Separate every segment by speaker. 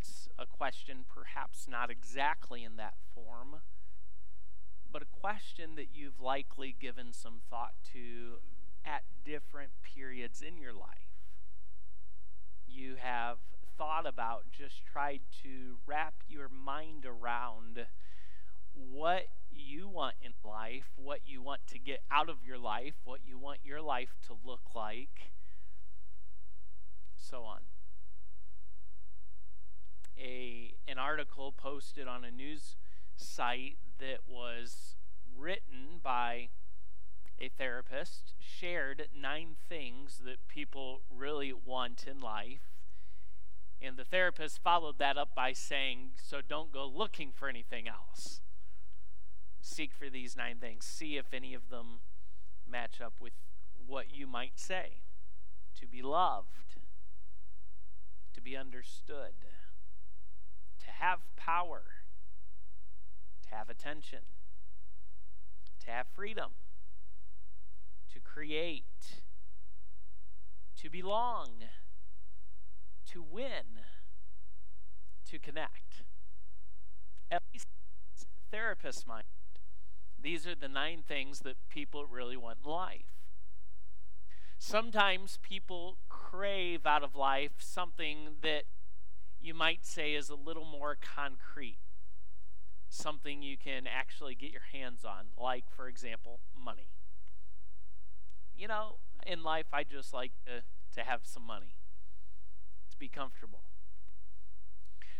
Speaker 1: that's a question perhaps not exactly in that form, but a question that you've likely given some thought to at different periods in your life. You have thought about, just tried to wrap your mind around what you want in life, what you want to get out of your life, what you want your life to look like, so on. A, an article posted on a news site that was written by a therapist shared nine things that people really want in life. And the therapist followed that up by saying, So don't go looking for anything else. Seek for these nine things. See if any of them match up with what you might say. To be loved, to be understood, to have power, to have attention, to have freedom to create, to belong, to win, to connect. At least therapists mind. These are the nine things that people really want in life. Sometimes people crave out of life something that you might say is a little more concrete, something you can actually get your hands on, like, for example, money you know, in life, I just like to, to have some money, to be comfortable.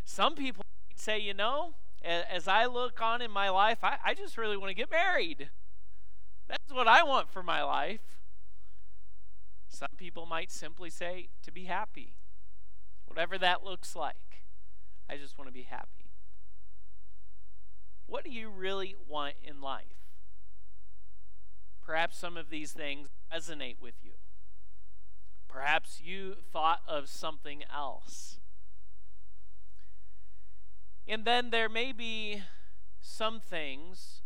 Speaker 1: Some people say, you know, as I look on in my life, I, I just really want to get married. That's what I want for my life. Some people might simply say, to be happy. Whatever that looks like. I just want to be happy. What do you really want in life? Perhaps some of these things resonate with you. Perhaps you thought of something else. And then there may be some things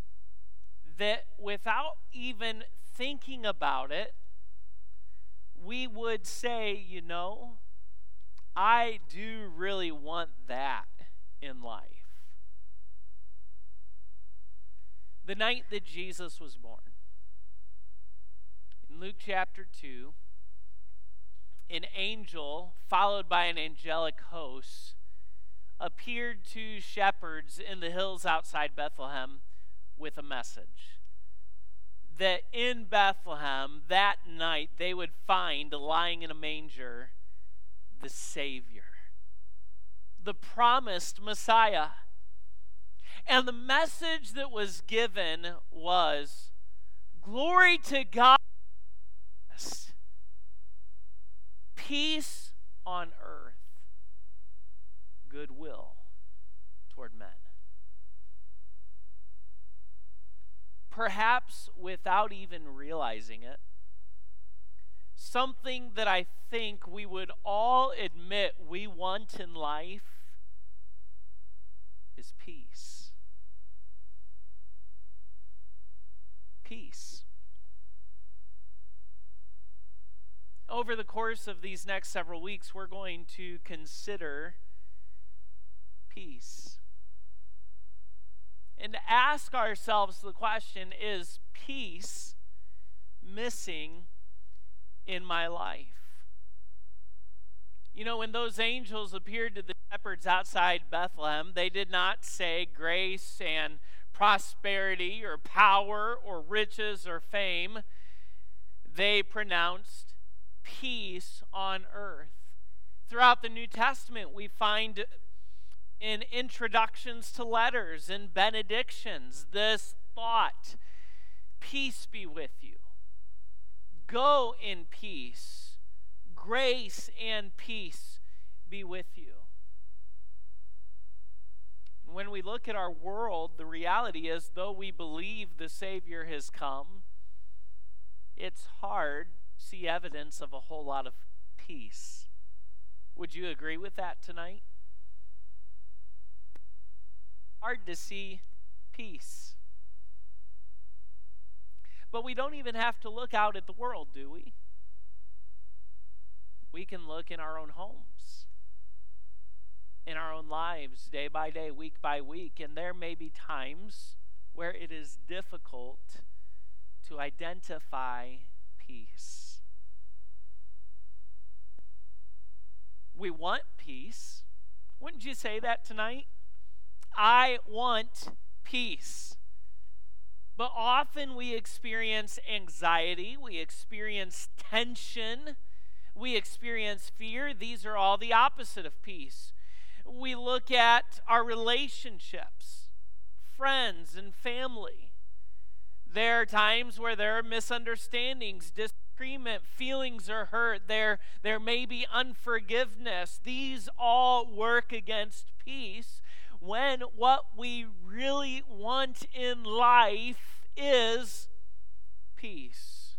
Speaker 1: that, without even thinking about it, we would say, you know, I do really want that in life. The night that Jesus was born, in Luke chapter 2, an angel, followed by an angelic host, appeared to shepherds in the hills outside Bethlehem with a message. That in Bethlehem that night they would find lying in a manger the Savior, the promised Messiah. And the message that was given was Glory to God peace on earth, goodwill toward men. Perhaps without even realizing it, something that I think we would all admit we want in life is peace. Peace. over the course of these next several weeks, we're going to consider peace. And ask ourselves the question is peace missing in my life? You know, when those angels appeared to the shepherds outside Bethlehem, they did not say grace and prosperity or power or riches or fame. They pronounced peace on earth. Throughout the New Testament, we find in introductions to letters and benedictions this thought peace be with you. Go in peace. Grace and peace be with you. When we look at our world, the reality is, though we believe the Savior has come, it's hard to see evidence of a whole lot of peace. Would you agree with that tonight? Hard to see peace. But we don't even have to look out at the world, do we? We can look in our own homes. in our own lives, day by day, week by week. And there may be times where it is difficult to identify peace. We want peace. Wouldn't you say that tonight? I want peace. But often we experience anxiety, we experience tension, we experience fear. These are all the opposite of peace. We look at our relationships, friends, and family. There are times where there are misunderstandings, disagreement, feelings are hurt, there, there may be unforgiveness. These all work against peace when what we really want in life is peace.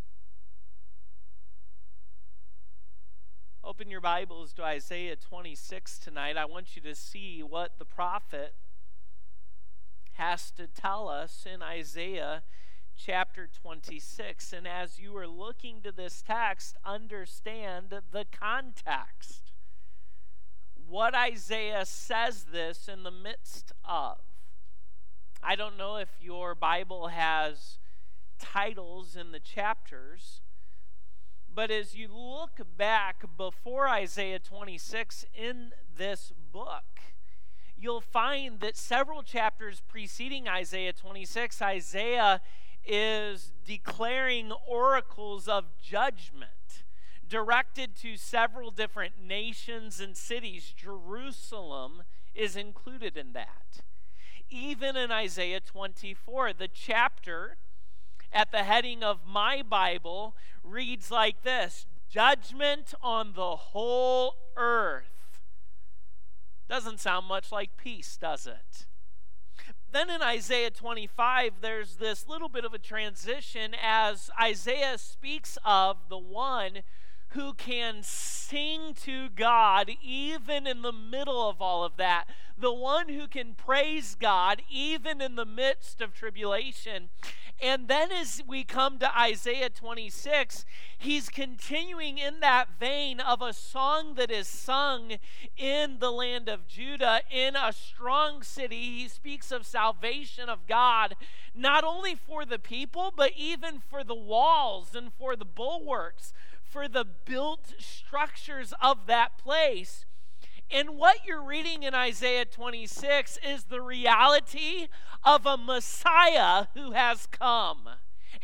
Speaker 1: Open your Bibles to Isaiah 26 tonight. I want you to see what the prophet has to tell us in Isaiah chapter 26. And as you are looking to this text, understand the context what Isaiah says this in the midst of. I don't know if your Bible has titles in the chapters, but as you look back before Isaiah 26 in this book, you'll find that several chapters preceding Isaiah 26, Isaiah is declaring oracles of judgment directed to several different nations and cities. Jerusalem is included in that. Even in Isaiah 24, the chapter at the heading of my Bible reads like this Judgment on the whole earth. Doesn't sound much like peace, does it? Then in Isaiah 25, there's this little bit of a transition as Isaiah speaks of the one who can sing to God even in the middle of all of that, the one who can praise God even in the midst of tribulation. And then as we come to Isaiah 26, he's continuing in that vein of a song that is sung in the land of Judah, in a strong city. He speaks of salvation of God, not only for the people, but even for the walls and for the bulwarks for the built structures of that place. And what you're reading in Isaiah 26 is the reality of a Messiah who has come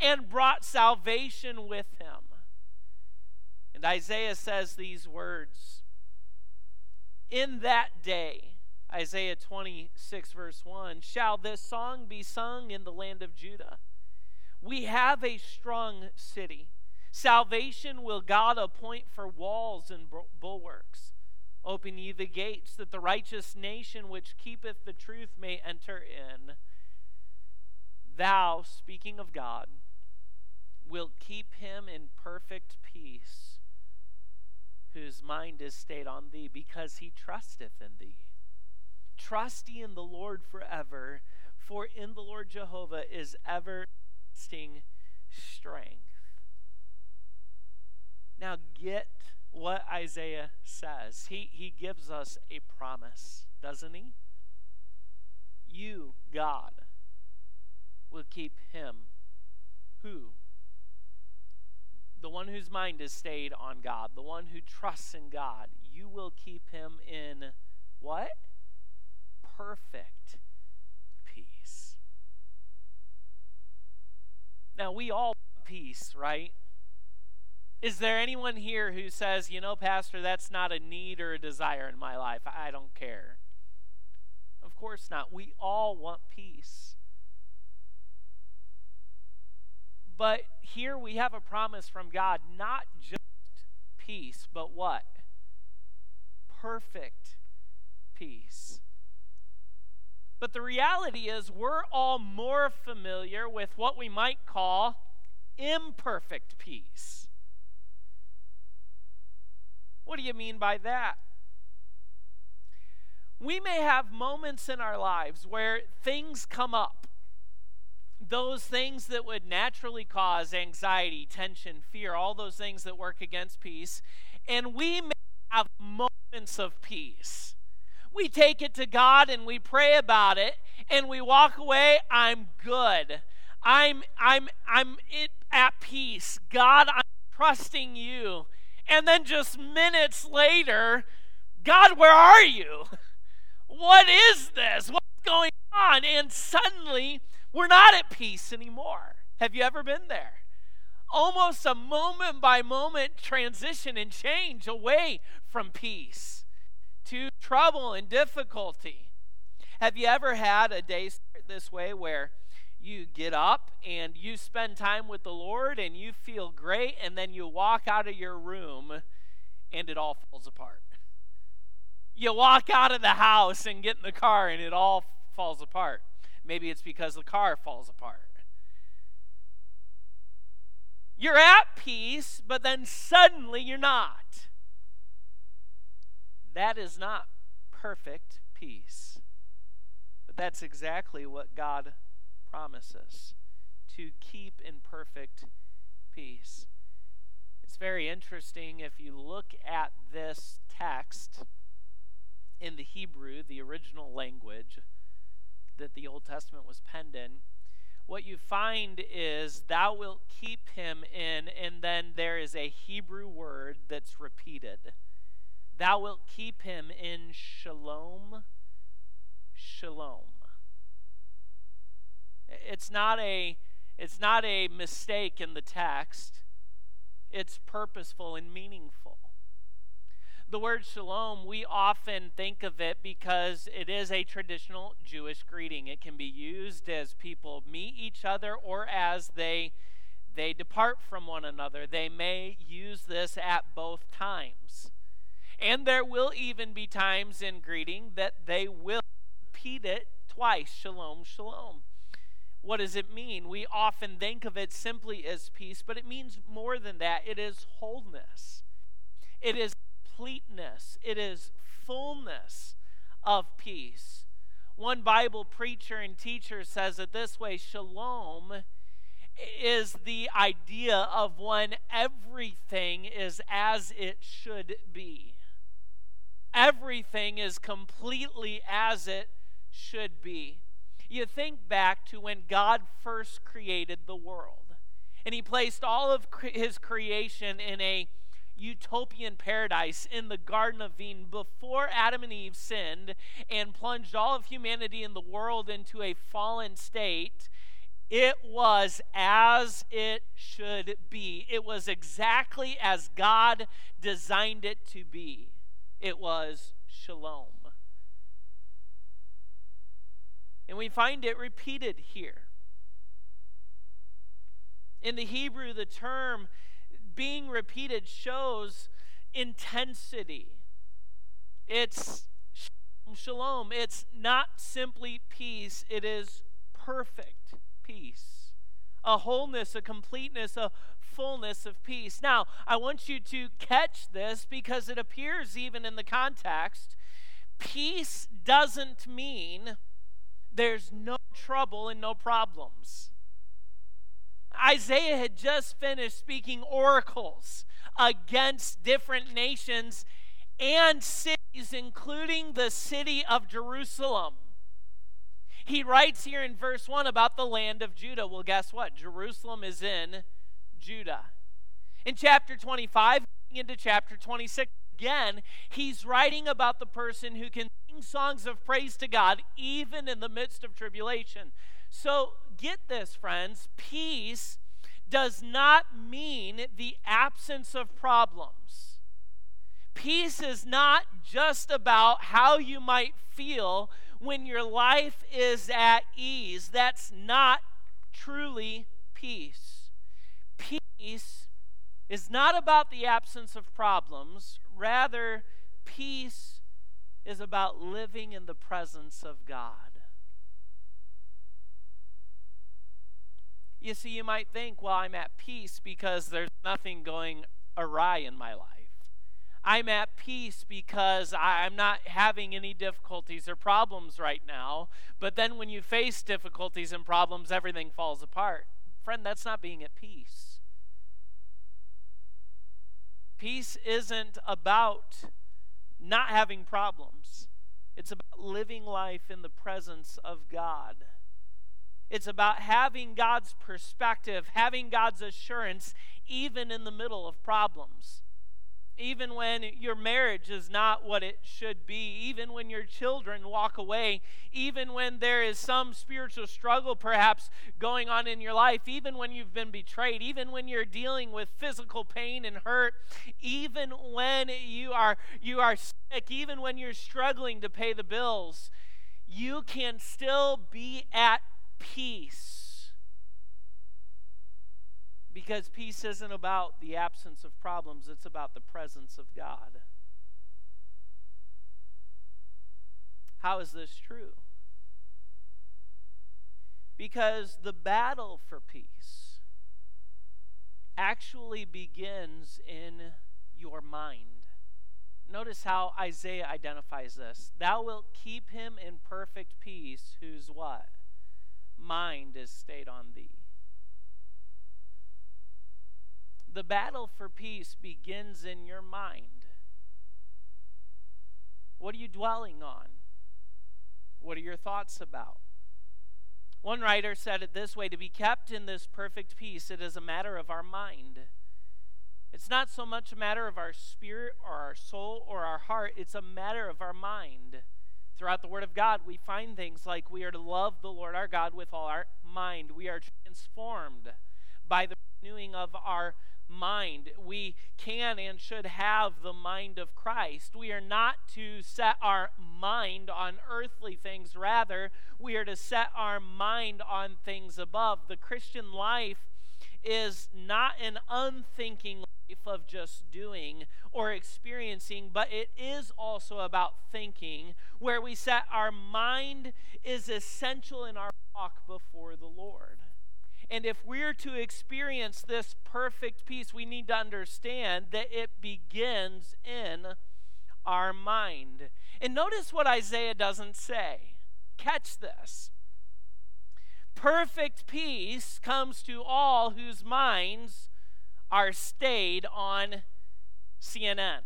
Speaker 1: and brought salvation with him. And Isaiah says these words In that day, Isaiah 26, verse 1, shall this song be sung in the land of Judah. We have a strong city Salvation will God appoint for walls and bulwarks. Open ye the gates, that the righteous nation which keepeth the truth may enter in. Thou, speaking of God, wilt keep him in perfect peace, whose mind is stayed on thee, because he trusteth in thee. Trust ye in the Lord forever, for in the Lord Jehovah is everlasting strength. Now, get what Isaiah says. He, he gives us a promise, doesn't he? You, God, will keep him. Who? The one whose mind is stayed on God, the one who trusts in God. You will keep him in what? Perfect peace. Now, we all peace, right? Is there anyone here who says, you know, Pastor, that's not a need or a desire in my life? I don't care. Of course not. We all want peace. But here we have a promise from God not just peace, but what? Perfect peace. But the reality is, we're all more familiar with what we might call imperfect peace. What do you mean by that? We may have moments in our lives where things come up. Those things that would naturally cause anxiety, tension, fear, all those things that work against peace. And we may have moments of peace. We take it to God and we pray about it and we walk away, I'm good. I'm I'm I'm at peace. God, I'm trusting you. And then just minutes later, God, where are you? What is this? What's going on? And suddenly, we're not at peace anymore. Have you ever been there? Almost a moment by moment transition and change away from peace to trouble and difficulty. Have you ever had a day start this way where you get up and you spend time with the Lord and you feel great, and then you walk out of your room and it all falls apart? You walk out of the house and get in the car and it all falls apart. Maybe it's because the car falls apart. You're at peace, but then suddenly you're not. That is not perfect peace. But that's exactly what God promises to keep in perfect peace. It's very interesting if you look at this text in the Hebrew, the original language that the Old Testament was penned in what you find is, Thou wilt keep him in, and then there is a Hebrew word that's repeated. Thou wilt keep him in shalom, shalom. It's not a it's not a mistake in the text. It's purposeful and meaningful the word shalom, we often think of it because it is a traditional Jewish greeting. It can be used as people meet each other or as they they depart from one another. They may use this at both times. And there will even be times in greeting that they will repeat it twice shalom, shalom. What does it mean? We often think of it simply as peace, but it means more than that. It is wholeness. It is completeness, it is fullness of peace. One Bible preacher and teacher says it this way Shalom is the idea of when everything is as it should be. Everything is completely as it should be. You think back to when God first created the world, and He placed all of His creation in a utopian paradise in the Garden of Eden before Adam and Eve sinned and plunged all of humanity in the world into a fallen state, it was as it should be. It was exactly as God designed it to be. It was shalom. And we find it repeated here. In the Hebrew, the term being repeated shows intensity. It's shalom. It's not simply peace, it is perfect peace. A wholeness, a completeness, a fullness of peace. Now, I want you to catch this because it appears even in the context. Peace doesn't mean there's no trouble and no problems. Isaiah had just finished speaking oracles against different nations and cities, including the city of Jerusalem. He writes here in verse 1 about the land of Judah. Well, guess what? Jerusalem is in Judah. In chapter 25, into chapter 26, again, he's writing about the person who can sing songs of praise to God even in the midst of tribulation. So get this, friends peace does not mean the absence of problems. Peace is not just about how you might feel when your life is at ease. That's not truly peace. Peace is not about the absence of problems, rather, peace is about living in the presence of God. You see, you might think, well, I'm at peace because there's nothing going awry in my life. I'm at peace because I'm not having any difficulties or problems right now. But then when you face difficulties and problems, everything falls apart. Friend, that's not being at peace. Peace isn't about not having problems. It's about living life in the presence of God. It's about having God's perspective, having God's assurance, even in the middle of problems. Even when your marriage is not what it should be, even when your children walk away, even when there is some spiritual struggle perhaps going on in your life, even when you've been betrayed, even when you're dealing with physical pain and hurt, even when you are you are sick, even when you're struggling to pay the bills, you can still be at peace. Because peace isn't about the absence of problems, it's about the presence of God. How is this true? Because the battle for peace actually begins in your mind. Notice how Isaiah identifies this. Thou wilt keep him in perfect peace, whose what? mind is stayed on thee. The battle for peace begins in your mind. What are you dwelling on? What are your thoughts about? One writer said it this way to be kept in this perfect peace, it is a matter of our mind. It's not so much a matter of our spirit or our soul or our heart, it's a matter of our mind. Throughout the Word of God, we find things like we are to love the Lord our God with all our mind. We are transformed by the renewing of our mind. We can and should have the mind of Christ. We are not to set our mind on earthly things, rather, we are to set our mind on things above. The Christian life is not an unthinking life of just doing or experiencing, but it is also about thinking, where we set our mind is essential in our walk before the Lord. And if we're to experience this perfect peace, we need to understand that it begins in our mind. And notice what Isaiah doesn't say. Catch this. Perfect peace comes to all whose minds are stayed on CNN,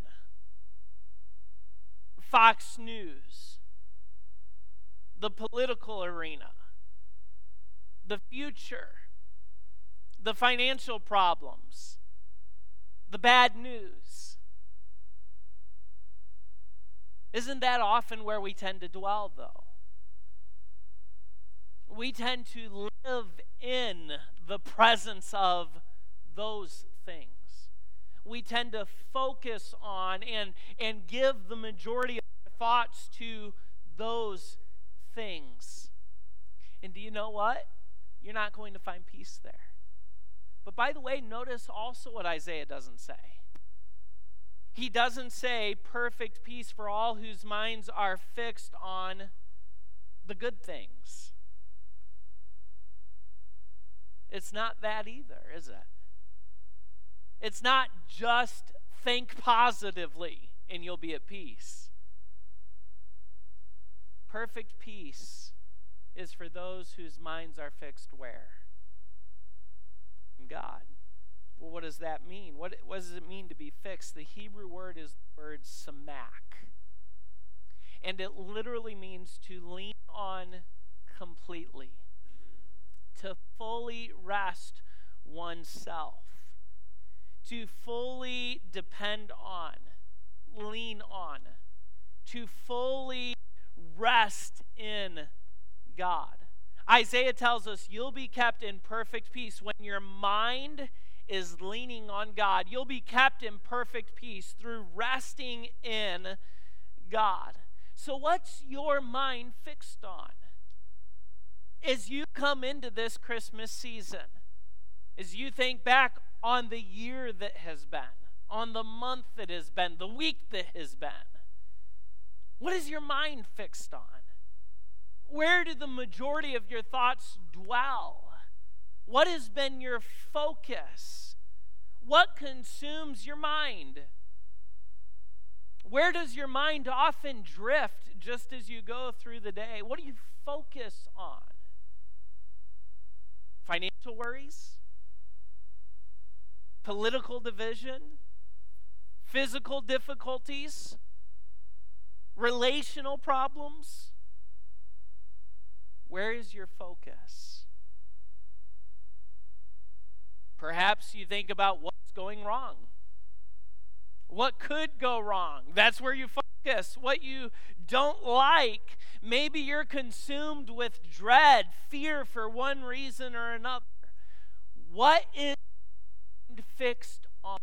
Speaker 1: Fox News, the political arena, the future, the financial problems, the bad news. Isn't that often where we tend to dwell, though? We tend to live in the presence of those things. We tend to focus on and, and give the majority of our thoughts to those things. And do you know what? You're not going to find peace there. But by the way, notice also what Isaiah doesn't say. He doesn't say perfect peace for all whose minds are fixed on the good things. It's not that either, is it? It's not just think positively and you'll be at peace. Perfect peace is for those whose minds are fixed where? God. Well, what does that mean? What, what does it mean to be fixed? The Hebrew word is the word samak. And it literally means to lean on completely, to fully rest oneself to fully depend on, lean on, to fully rest in God. Isaiah tells us you'll be kept in perfect peace when your mind is leaning on God. You'll be kept in perfect peace through resting in God. So, what's your mind fixed on? As you come into this Christmas season, as you think back on the year that has been, on the month that has been, the week that has been? What is your mind fixed on? Where do the majority of your thoughts dwell? What has been your focus? What consumes your mind? Where does your mind often drift just as you go through the day? What do you focus on? Financial worries? political division, physical difficulties, relational problems? Where is your focus? Perhaps you think about what's going wrong. What could go wrong? That's where you focus. What you don't like. Maybe you're consumed with dread, fear for one reason or another. What is fixed on?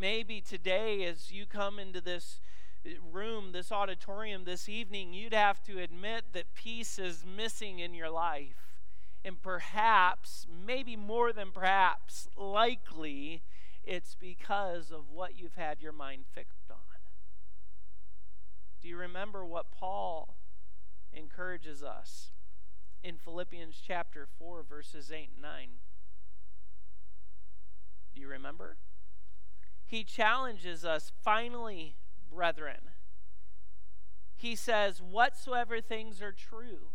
Speaker 1: Maybe today, as you come into this room, this auditorium this evening, you'd have to admit that peace is missing in your life. And perhaps, maybe more than perhaps, likely, it's because of what you've had your mind fixed on. Do you remember what Paul encourages us in Philippians chapter 4, verses 8 and 9? Do you remember? He challenges us, finally, brethren. He says, Whatsoever things are true,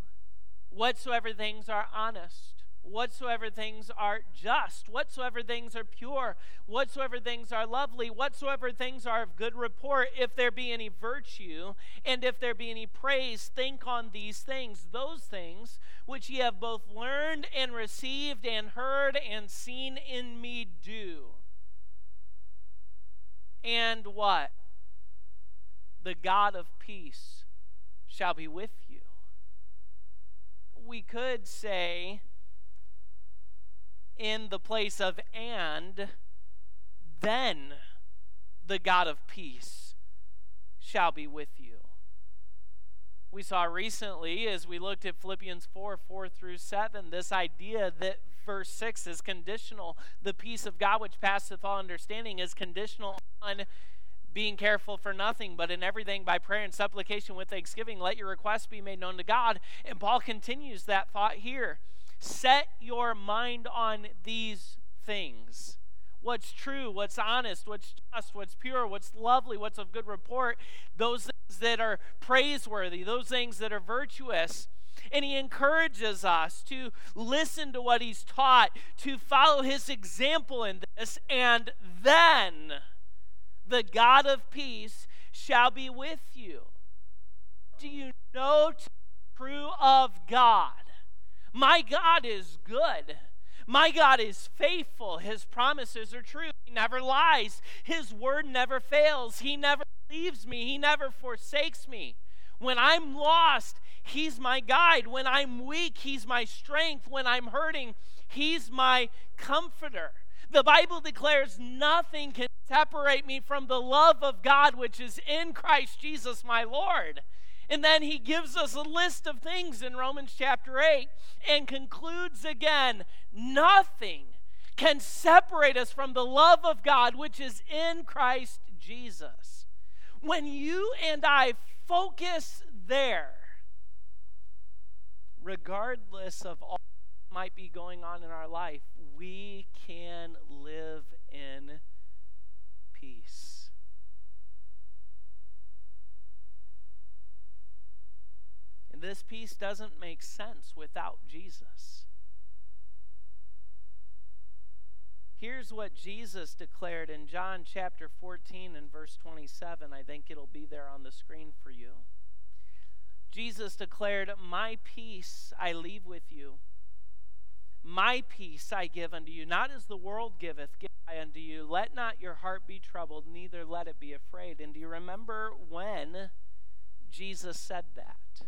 Speaker 1: whatsoever things are honest, whatsoever things are just, whatsoever things are pure, whatsoever things are lovely, whatsoever things are of good report, if there be any virtue, and if there be any praise, think on these things, those things which ye have both learned and received and heard and seen in me do. And what? The God of peace shall be with you. We could say, in the place of and, then the God of peace shall be with you. We saw recently, as we looked at Philippians 4 4 through 7, this idea that verse 6 is conditional. The peace of God, which passeth all understanding, is conditional on being careful for nothing, but in everything by prayer and supplication with thanksgiving, let your requests be made known to God. And Paul continues that thought here. Set your mind on these things what's true, what's honest, what's just, what's pure, what's lovely, what's of good report, those things that are praiseworthy, those things that are virtuous. And he encourages us to listen to what he's taught, to follow his example in this, and then the God of peace shall be with you. Do you know true of God? My God is good. My God is faithful. His promises are true. He never lies. His word never fails. He never leaves me. He never forsakes me. When I'm lost, He's my guide. When I'm weak, He's my strength. When I'm hurting, He's my comforter. The Bible declares nothing can separate me from the love of God which is in Christ Jesus my Lord. And then he gives us a list of things in Romans chapter 8 and concludes again nothing can separate us from the love of God which is in Christ Jesus. When you and I focus there, regardless of all that might be going on in our life, we can live in peace. And this peace doesn't make sense without Jesus. Here's what Jesus declared in John chapter 14 and verse 27. I think it'll be there on the screen for you. Jesus declared, My peace I leave with you. My peace I give unto you, not as the world giveth, give I unto you. Let not your heart be troubled, neither let it be afraid. And do you remember when Jesus said that?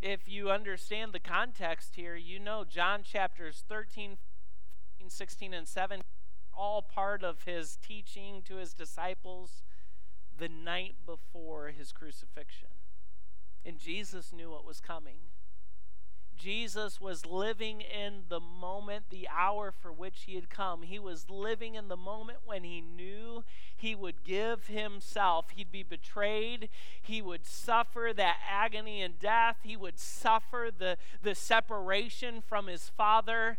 Speaker 1: If you understand the context here, you know John chapters 13, 14, 16, and 17 all part of his teaching to his disciples the night before his crucifixion. And Jesus knew what was coming. Jesus was living in the moment, the hour for which he had come. He was living in the moment when he knew he would give himself. He'd be betrayed. He would suffer that agony and death. He would suffer the, the separation from his Father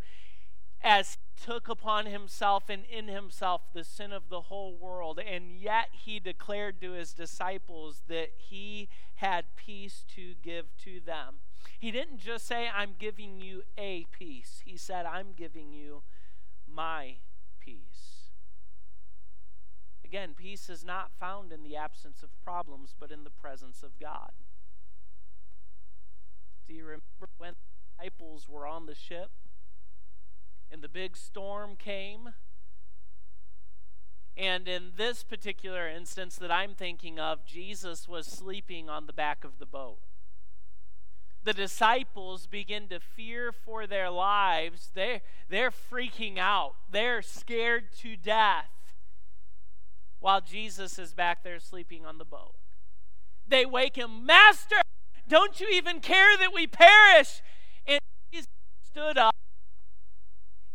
Speaker 1: as he took upon himself and in himself the sin of the whole world. And yet he declared to his disciples that he had peace to give to them. He didn't just say, I'm giving you a peace. He said, I'm giving you my peace. again, peace is not found in the absence of problems, but in the presence of God. Do you remember when the disciples were on the ship and the big storm came? And in this particular instance that I'm thinking of, Jesus was sleeping on the back of the boat. The disciples begin to fear for their lives. They're, they're freaking out, they're scared to death while Jesus is back there sleeping on the boat. They wake him, Master, don't you even care that we perish? And he stood up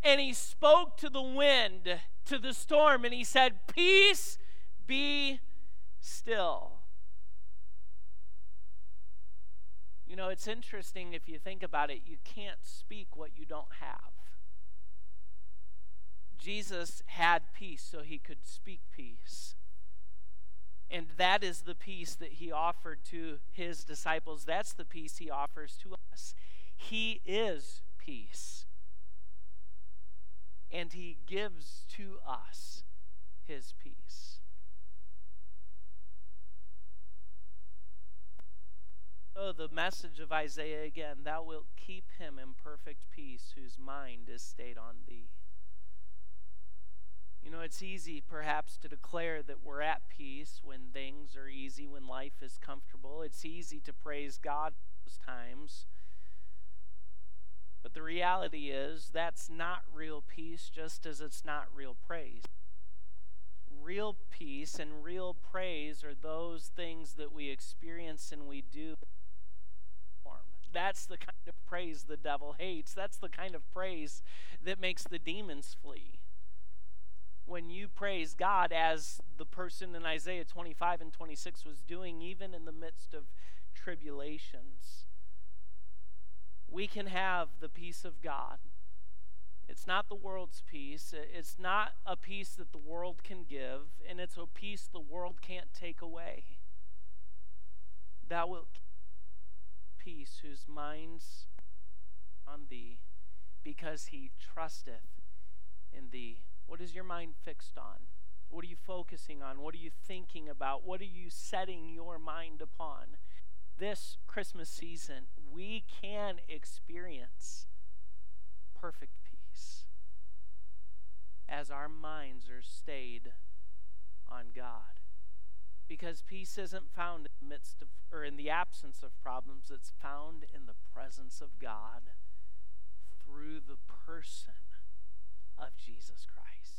Speaker 1: and he spoke to the wind, to the storm, and he said, Peace be still. You know, it's interesting if you think about it, you can't speak what you don't have. Jesus had peace so he could speak peace. And that is the peace that he offered to his disciples. That's the peace he offers to us. He is peace. And he gives to us his peace. So, the message of Isaiah again Thou wilt keep him in perfect peace, whose mind is stayed on thee. You know, it's easy perhaps to declare that we're at peace when things are easy, when life is comfortable. It's easy to praise God those times. But the reality is that's not real peace, just as it's not real praise. Real peace and real praise are those things that we experience and we do. That's the kind of praise the devil hates. That's the kind of praise that makes the demons flee when you praise God as the person in Isaiah 25 and 26 was doing, even in the midst of tribulations. We can have the peace of God. It's not the world's peace. It's not a peace that the world can give, and it's a peace the world can't take away. Thou wilt peace whose minds on thee, because he trusteth in thee. What is your mind fixed on? What are you focusing on? What are you thinking about? What are you setting your mind upon? This Christmas season, we can experience perfect peace as our minds are stayed on God. Because peace isn't found in the midst of or in the absence of problems, it's found in the presence of God through the person of Jesus Christ.